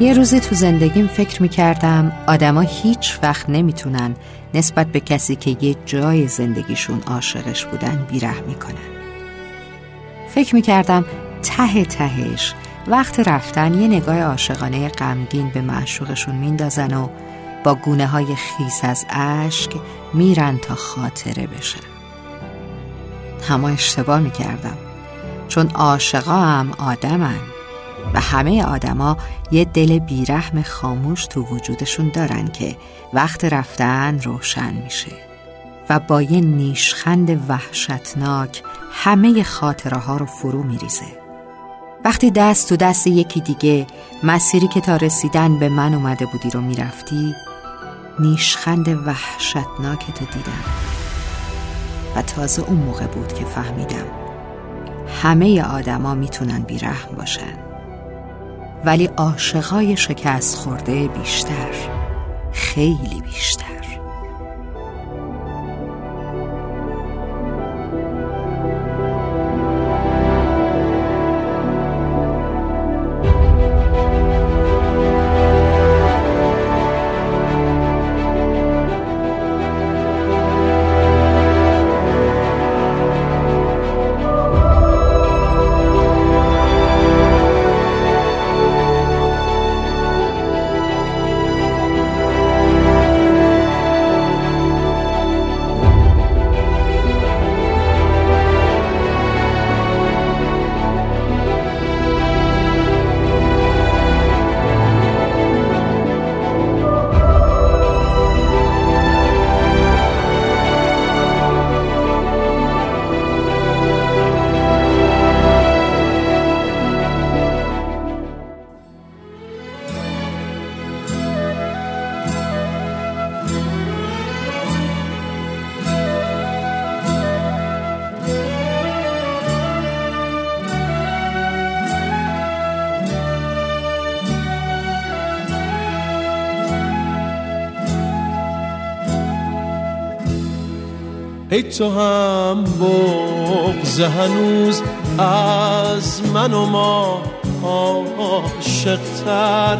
یه روزی تو زندگیم فکر می‌کردم آدما هیچ وقت نمی‌تونن نسبت به کسی که یه جای زندگیشون عاشقش بودن بیره می‌کنن. فکر می‌کردم ته تهش وقت رفتن یه نگاه عاشقانه غمگین به معشوقشون میندازن و با گونه های خیس از اشک میرن تا خاطره بشن اما اشتباه می‌کردم. چون عاشقا هم آدمن. و همه آدما یه دل بیرحم خاموش تو وجودشون دارن که وقت رفتن روشن میشه و با یه نیشخند وحشتناک همه خاطره ها رو فرو میریزه. وقتی دست تو دست یکی دیگه مسیری که تا رسیدن به من اومده بودی رو می‌رفتی نیشخند وحشتناک تو دیدم. و تازه اون موقع بود که فهمیدم همه آدما می‌تونن بیرحم باشن. ولی عاشقای شکست خورده بیشتر خیلی بیشتر. ای تو هم بغز هنوز از من و ما عاشقتر.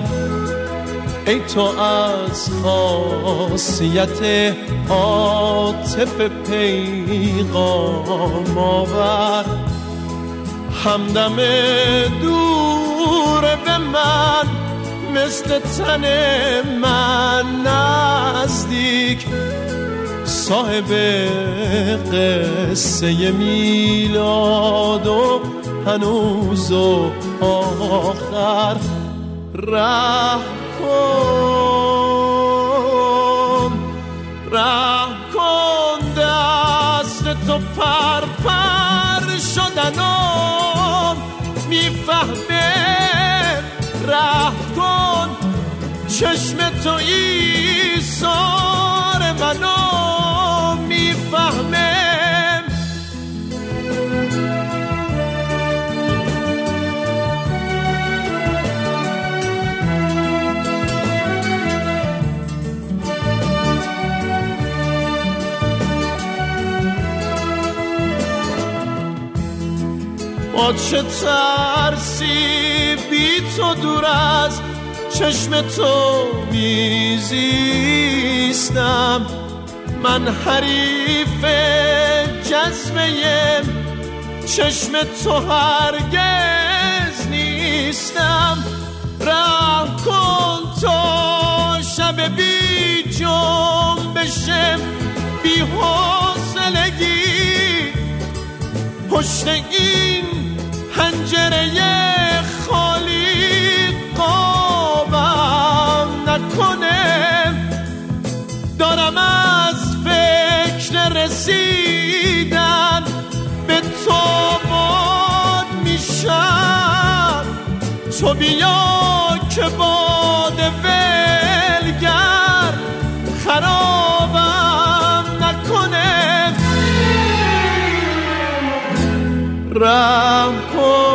ای تو از خاصیت عاطف پیغام آور. همدم دور به من مثل تن من نزدیک. صاحب قصه میلاد و هنوز و آخر ره کن ره کن دست تو پر پر شدن و می‌فهمه ره کن چشم تو ایسار منو با چه ترسی بی تو دور از چشم تو میزیستم. من حریف جذبه چشم تو هرگز نیستم. راه کن تا شب بی جنبشم بی حوصلگی. پشت این پنجره خالی قابم نکنه. دارم از فکر رسیدن به تو میشم. تو بیا. rampo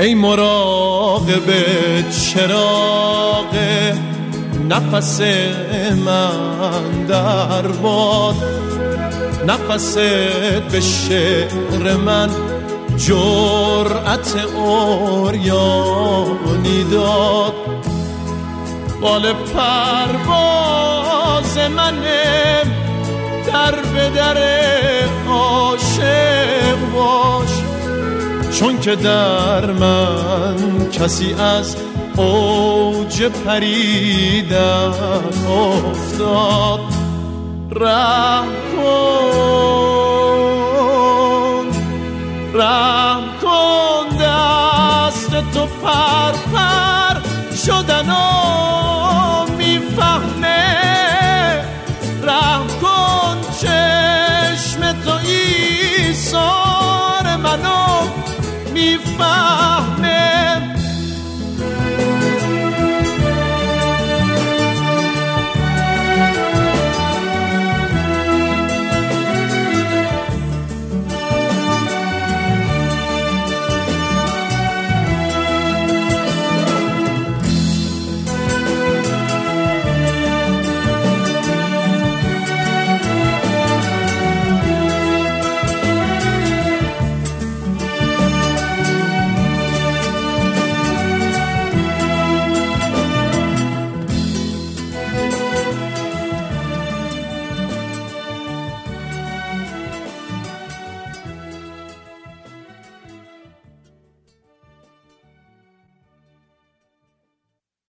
ای مراقب چراغ نفس من در باد. نفست به شعر من جرأت اوریانی داد. بال پرواز منه در به در عاشق باش. چون که در من کسی از اوج پریدن افتاد کن.